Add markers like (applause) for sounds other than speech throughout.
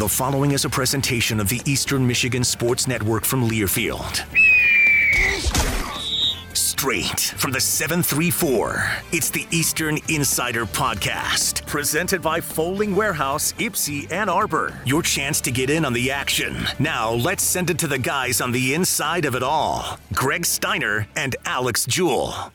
The following is a presentation of the Eastern Michigan Sports Network from Learfield. Straight from the 734, it's the Eastern Insider Podcast, presented by Folding Warehouse, Ipsy, Ann Arbor. Your chance to get in on the action. Now, let's send it to the guys on the inside of it all Greg Steiner and Alex Jewell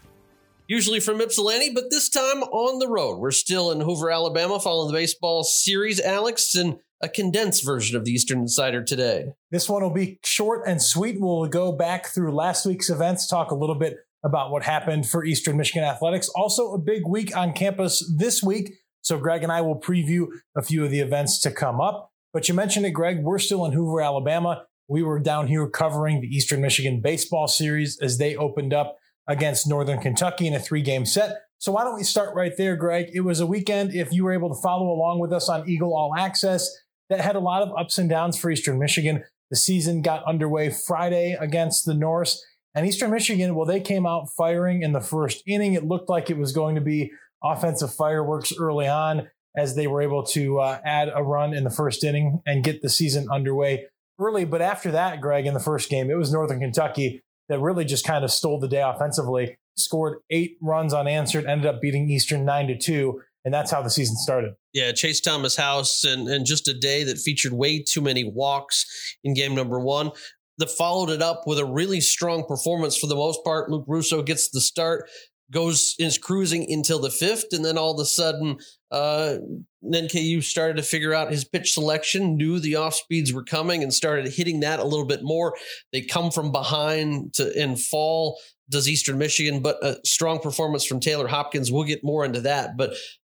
usually from Ypsilanti, but this time on the road. We're still in Hoover, Alabama, following the baseball series, Alex, and a condensed version of the Eastern Insider today. This one will be short and sweet. We'll go back through last week's events, talk a little bit about what happened for Eastern Michigan Athletics. Also, a big week on campus this week. So, Greg and I will preview a few of the events to come up. But you mentioned it, Greg. We're still in Hoover, Alabama. We were down here covering the Eastern Michigan baseball series as they opened up against Northern Kentucky in a three game set. So why don't we start right there, Greg? It was a weekend, if you were able to follow along with us on Eagle All Access, that had a lot of ups and downs for Eastern Michigan. The season got underway Friday against the Norse. And Eastern Michigan, well, they came out firing in the first inning. It looked like it was going to be offensive fireworks early on as they were able to uh, add a run in the first inning and get the season underway early. But after that, Greg, in the first game, it was Northern Kentucky that really just kind of stole the day offensively. Scored eight runs unanswered, ended up beating Eastern nine to two, and that's how the season started. Yeah, Chase Thomas House, and and just a day that featured way too many walks in game number one. That followed it up with a really strong performance for the most part. Luke Russo gets the start, goes is cruising until the fifth, and then all of a sudden, uh, NKU started to figure out his pitch selection, knew the off speeds were coming, and started hitting that a little bit more. They come from behind to and fall. Does Eastern Michigan, but a strong performance from Taylor Hopkins. We'll get more into that, but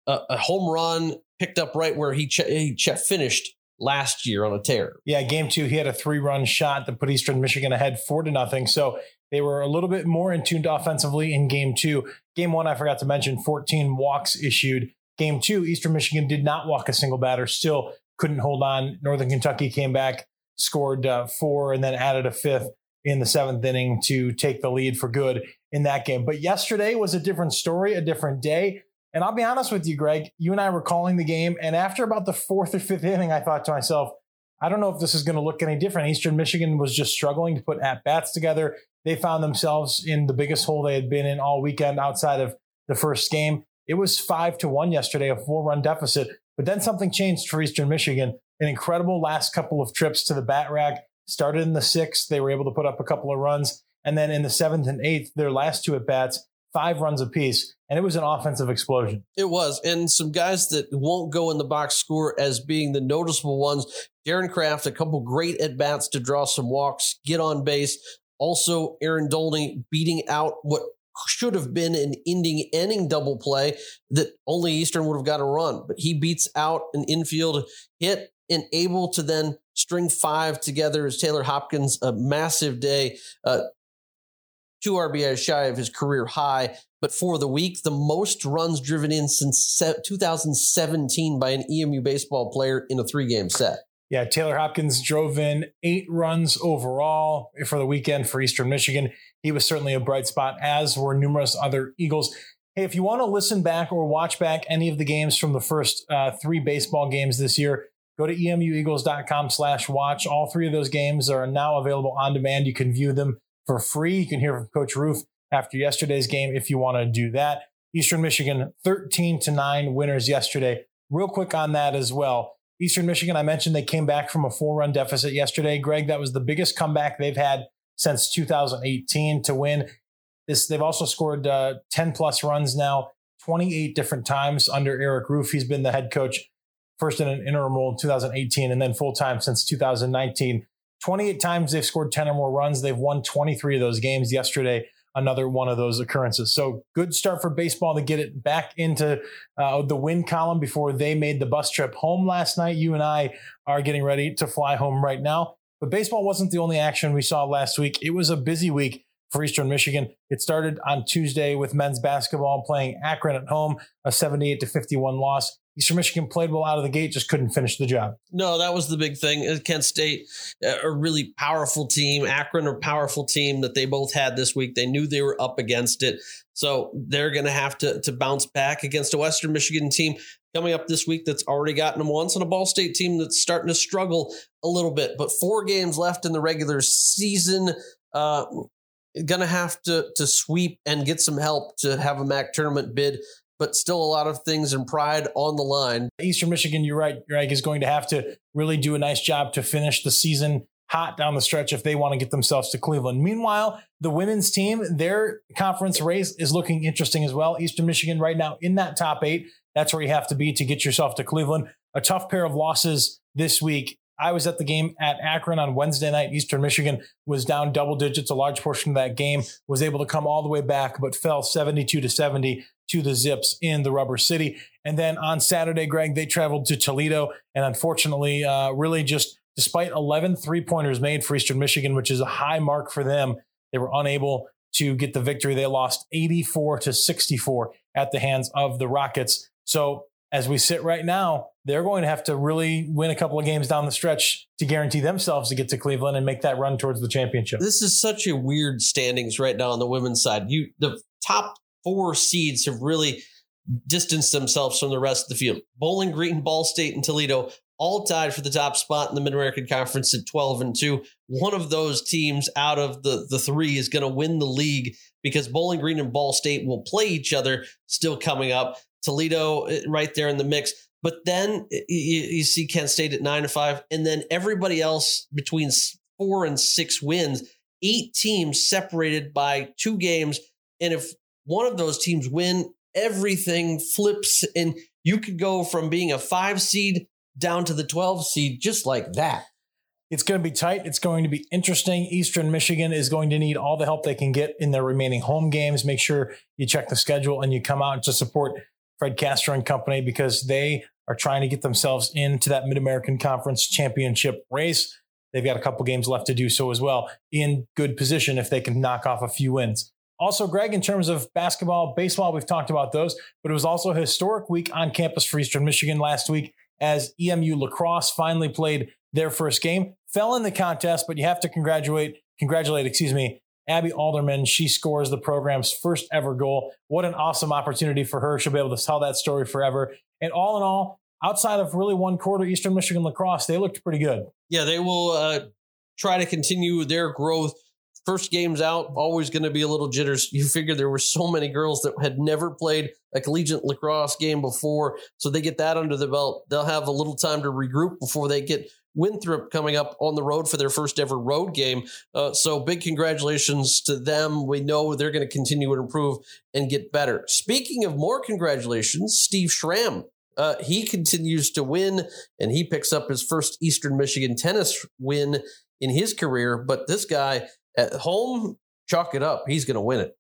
a, a home run picked up right where he, ch- he ch- finished last year on a tear. Yeah, game two, he had a three run shot that put Eastern Michigan ahead four to nothing. So they were a little bit more in tuned offensively in game two. Game one, I forgot to mention 14 walks issued. Game two, Eastern Michigan did not walk a single batter, still couldn't hold on. Northern Kentucky came back, scored uh, four, and then added a fifth in the seventh inning to take the lead for good in that game. But yesterday was a different story, a different day. And I'll be honest with you, Greg, you and I were calling the game. And after about the fourth or fifth inning, I thought to myself, I don't know if this is going to look any different. Eastern Michigan was just struggling to put at bats together. They found themselves in the biggest hole they had been in all weekend outside of the first game. It was five to one yesterday, a four run deficit. But then something changed for Eastern Michigan. An incredible last couple of trips to the bat rack started in the sixth. They were able to put up a couple of runs. And then in the seventh and eighth, their last two at bats, five runs apiece and it was an offensive explosion. It was. And some guys that won't go in the box score as being the noticeable ones. Darren Kraft, a couple great at bats to draw some walks, get on base. Also, Aaron Dolney beating out what should have been an ending inning double play that only Eastern would have got a run, but he beats out an infield hit and able to then string five together as Taylor Hopkins, a massive day. Uh, two RBIs shy of his career high. But for the week, the most runs driven in since 2017 by an EMU baseball player in a three game set. Yeah, Taylor Hopkins drove in eight runs overall for the weekend for Eastern Michigan. He was certainly a bright spot, as were numerous other Eagles. Hey, if you want to listen back or watch back any of the games from the first uh, three baseball games this year, go to emueagles.com slash watch. All three of those games are now available on demand. You can view them for free. You can hear from Coach Roof after yesterday's game if you want to do that. Eastern Michigan 13 to 9 winners yesterday. Real quick on that as well. Eastern Michigan, I mentioned they came back from a four run deficit yesterday. Greg, that was the biggest comeback they've had since 2018 to win. This, they've also scored uh, 10 plus runs now, 28 different times under Eric Roof. He's been the head coach first in an interim role in 2018 and then full time since 2019. 28 times they've scored 10 or more runs. They've won 23 of those games yesterday. Another one of those occurrences. So good start for baseball to get it back into uh, the win column before they made the bus trip home last night. You and I are getting ready to fly home right now. But baseball wasn't the only action we saw last week. It was a busy week for Eastern Michigan. It started on Tuesday with men's basketball playing Akron at home, a 78 to 51 loss. Eastern Michigan played well out of the gate, just couldn't finish the job. No, that was the big thing. Uh, Kent State, uh, a really powerful team. Akron, a powerful team that they both had this week. They knew they were up against it. So they're going to have to to bounce back against a Western Michigan team coming up this week that's already gotten them once, and a Ball State team that's starting to struggle a little bit. But four games left in the regular season. Uh, going to have to to sweep and get some help to have a MAC tournament bid but still a lot of things and pride on the line. Eastern Michigan, you're right, Greg, is going to have to really do a nice job to finish the season hot down the stretch if they want to get themselves to Cleveland. Meanwhile, the women's team, their conference race is looking interesting as well. Eastern Michigan right now in that top eight. That's where you have to be to get yourself to Cleveland. A tough pair of losses this week. I was at the game at Akron on Wednesday night. Eastern Michigan was down double digits a large portion of that game, was able to come all the way back, but fell 72 to 70 to the Zips in the Rubber City. And then on Saturday, Greg, they traveled to Toledo. And unfortunately, uh, really just despite 11 three pointers made for Eastern Michigan, which is a high mark for them, they were unable to get the victory. They lost 84 to 64 at the hands of the Rockets. So as we sit right now, they're going to have to really win a couple of games down the stretch to guarantee themselves to get to Cleveland and make that run towards the championship. This is such a weird standings right now on the women's side. You the top four seeds have really distanced themselves from the rest of the field. Bowling Green, Ball State, and Toledo all tied for the top spot in the Mid American Conference at 12 and 2. One of those teams out of the, the three is going to win the league because Bowling Green and Ball State will play each other still coming up. Toledo eh, right there in the mix. But then eh, you, you see Kent State at nine to five, and then everybody else between four and six wins. Eight teams separated by two games, and if one of those teams win, everything flips and you could go from being a five seed down to the 12 seed just like that. It's going to be tight. It's going to be interesting. Eastern Michigan is going to need all the help they can get in their remaining home games. Make sure you check the schedule and you come out to support Fred Castro and company because they are trying to get themselves into that Mid American Conference championship race. They've got a couple games left to do so as well in good position if they can knock off a few wins. Also, Greg, in terms of basketball, baseball, we've talked about those, but it was also a historic week on campus for Eastern Michigan last week as EMU lacrosse finally played their first game. Fell in the contest, but you have to congratulate, congratulate, excuse me, Abby Alderman. She scores the program's first ever goal. What an awesome opportunity for her. She'll be able to tell that story forever. And all in all, outside of really one quarter, Eastern Michigan lacrosse, they looked pretty good. Yeah, they will uh, try to continue their growth first game's out, always going to be a little jitters. You figure there were so many girls that had never played a collegiate lacrosse game before, so they get that under the belt. They'll have a little time to regroup before they get Winthrop coming up on the road for their first ever road game. Uh, so big congratulations to them. We know they're going to continue to improve and get better. Speaking of more congratulations, Steve Schramm. Uh, he continues to win and he picks up his first Eastern Michigan tennis win in his career. But this guy at home, chalk it up. He's going to win it.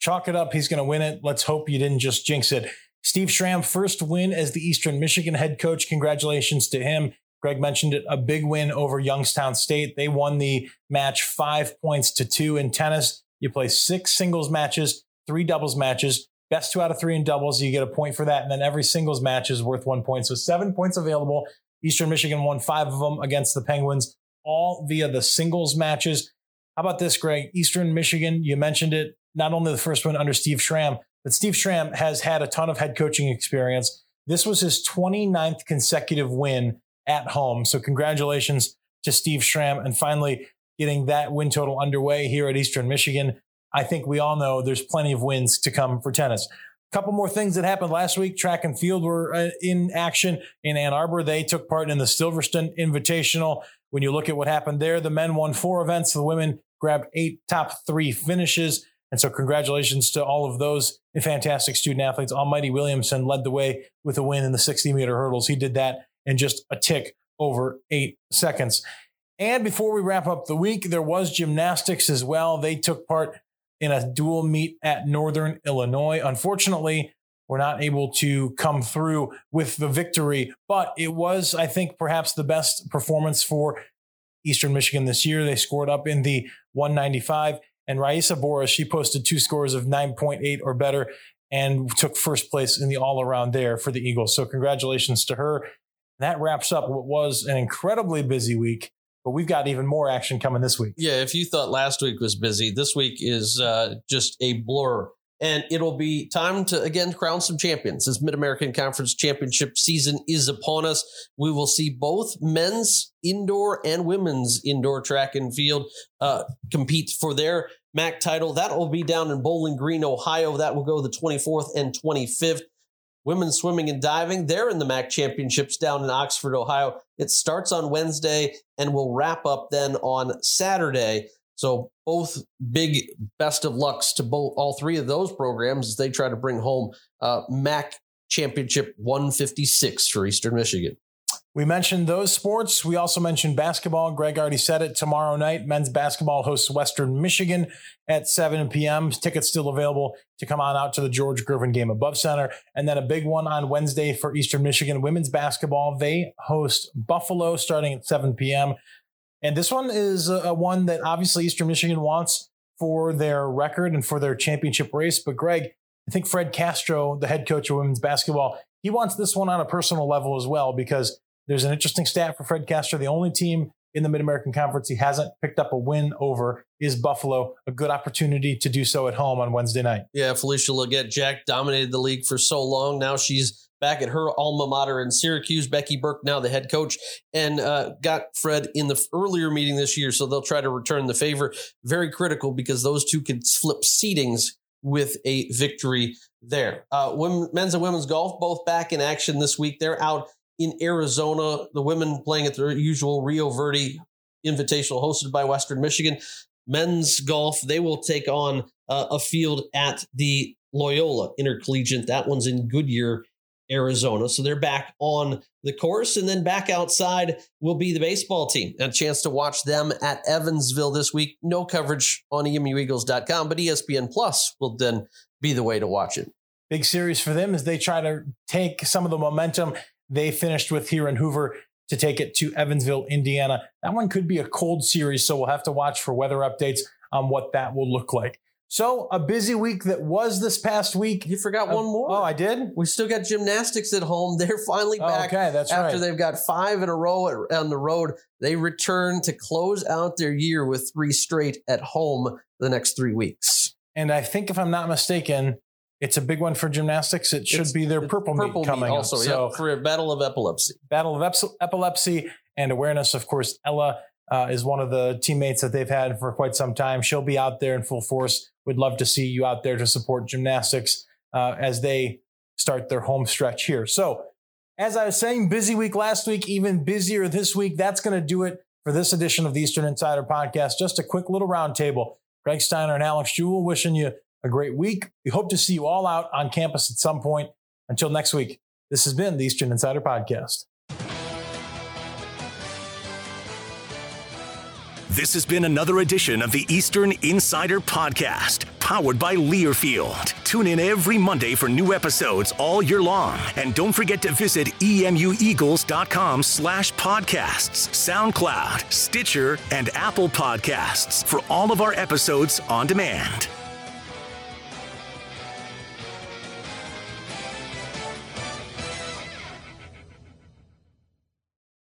Chalk it up. He's going to win it. Let's hope you didn't just jinx it. Steve Schramm, first win as the Eastern Michigan head coach. Congratulations to him. Greg mentioned it, a big win over Youngstown State. They won the match five points to two in tennis. You play six singles matches, three doubles matches. Best two out of three in doubles, you get a point for that. And then every singles match is worth one point. So seven points available. Eastern Michigan won five of them against the Penguins, all via the singles matches. How about this, Greg? Eastern Michigan, you mentioned it, not only the first one under Steve Schramm, but Steve Schramm has had a ton of head coaching experience. This was his 29th consecutive win at home. So, congratulations to Steve Schramm and finally getting that win total underway here at Eastern Michigan. I think we all know there's plenty of wins to come for tennis. A couple more things that happened last week. Track and field were uh, in action in Ann Arbor. They took part in the Silverston Invitational. When you look at what happened there, the men won four events, the women grabbed eight top three finishes. And so, congratulations to all of those fantastic student athletes. Almighty Williamson led the way with a win in the 60 meter hurdles. He did that in just a tick over eight seconds. And before we wrap up the week, there was gymnastics as well. They took part in a dual meet at Northern Illinois. Unfortunately, we're not able to come through with the victory, but it was, I think, perhaps the best performance for Eastern Michigan this year. They scored up in the 195. And Raisa Boris, she posted two scores of 9.8 or better. and took first place in the all around there for the Eagles. So congratulations to her. That wraps up what was an incredibly busy week, but we've got even more action coming this week. Yeah, if you thought last week was busy, this week is uh, just a blur. And it'll be time to again crown some champions. As Mid American Conference Championship season is upon us, we will see both men's indoor and women's indoor track and field uh, compete for their MAC title. That will be down in Bowling Green, Ohio. That will go the 24th and 25th. Women's swimming and diving, they're in the MAC championships down in Oxford, Ohio. It starts on Wednesday and will wrap up then on Saturday. So both big best of lucks to both all three of those programs as they try to bring home uh, MAC championship 156 for Eastern Michigan. We mentioned those sports. We also mentioned basketball. Greg already said it. Tomorrow night, men's basketball hosts Western Michigan at 7 p.m. Tickets still available to come on out to the George Gervin GameAbove Center. And then a big one on Wednesday for Eastern Michigan women's basketball. They host Buffalo starting at 7 p.m. And this one is a one that obviously Eastern Michigan wants for their record and for their championship race. But Greg, I think Fred Castro, the head coach of women's basketball, he wants this one on a personal level as well because there's an interesting stat for Fred Castro. The only team in the Mid American Conference he hasn't picked up a win over is Buffalo. A good opportunity to do so at home on Wednesday night. Yeah, Felisha Legette-Jack dominated the league for so long. Now she's back at her alma mater in Syracuse. Becky Burke, now the head coach, and uh, got Fred in the earlier meeting this year. So they'll try to return the favor. Very critical because those two could flip seedings with a victory there. Uh, women, men's and women's golf both back in action this week. They're out in Arizona. The women playing at their usual Rio Verde Invitational hosted by Western Michigan. Men's golf, they will take on uh, a field at the Loyola Intercollegiate. That one's in Goodyear, Arizona. So they're back on the course. And then back outside will be the baseball team. A chance to watch them at Evansville this week. No coverage on emueagles.com, but ESPN Plus will then be the way to watch it. Big series for them as they try to take some of the momentum they finished with here in Hoover to take it to Evansville, Indiana. That one could be a cold series, so we'll have to watch for weather updates on what that will look like. So, a busy week that was this past week. You forgot uh, one more. Oh, I did? We still got gymnastics at home. (laughs) They're finally oh, back. okay, that's after right. After they've got five in a row on the road. They return to close out their year with three straight at home the next three weeks. And I think, if I'm not mistaken, it's a big one for gymnastics. It should it's, be their purple, purple meet coming also, up. So for a battle of epilepsy, battle of epilepsy and awareness. Of course, Ella uh, is one of the teammates that they've had for quite some time. She'll be out there in full force. We'd love to see you out there to support gymnastics uh, as they start their home stretch here. So, as I was saying, busy week last week, even busier this week. That's going to do it for this edition of the Eastern Insider Podcast. Just a quick little roundtable. Greg Steiner and Alex Jewell wishing you a great week. We hope to see you all out on campus at some point. Until next week, this has been the Eastern Insider Podcast. This has been another edition of the Eastern Insider Podcast, powered by Learfield. Tune in every Monday for new episodes all year long. And don't forget to visit emueagles.com slash podcasts, SoundCloud, Stitcher, and Apple Podcasts for all of our episodes on demand.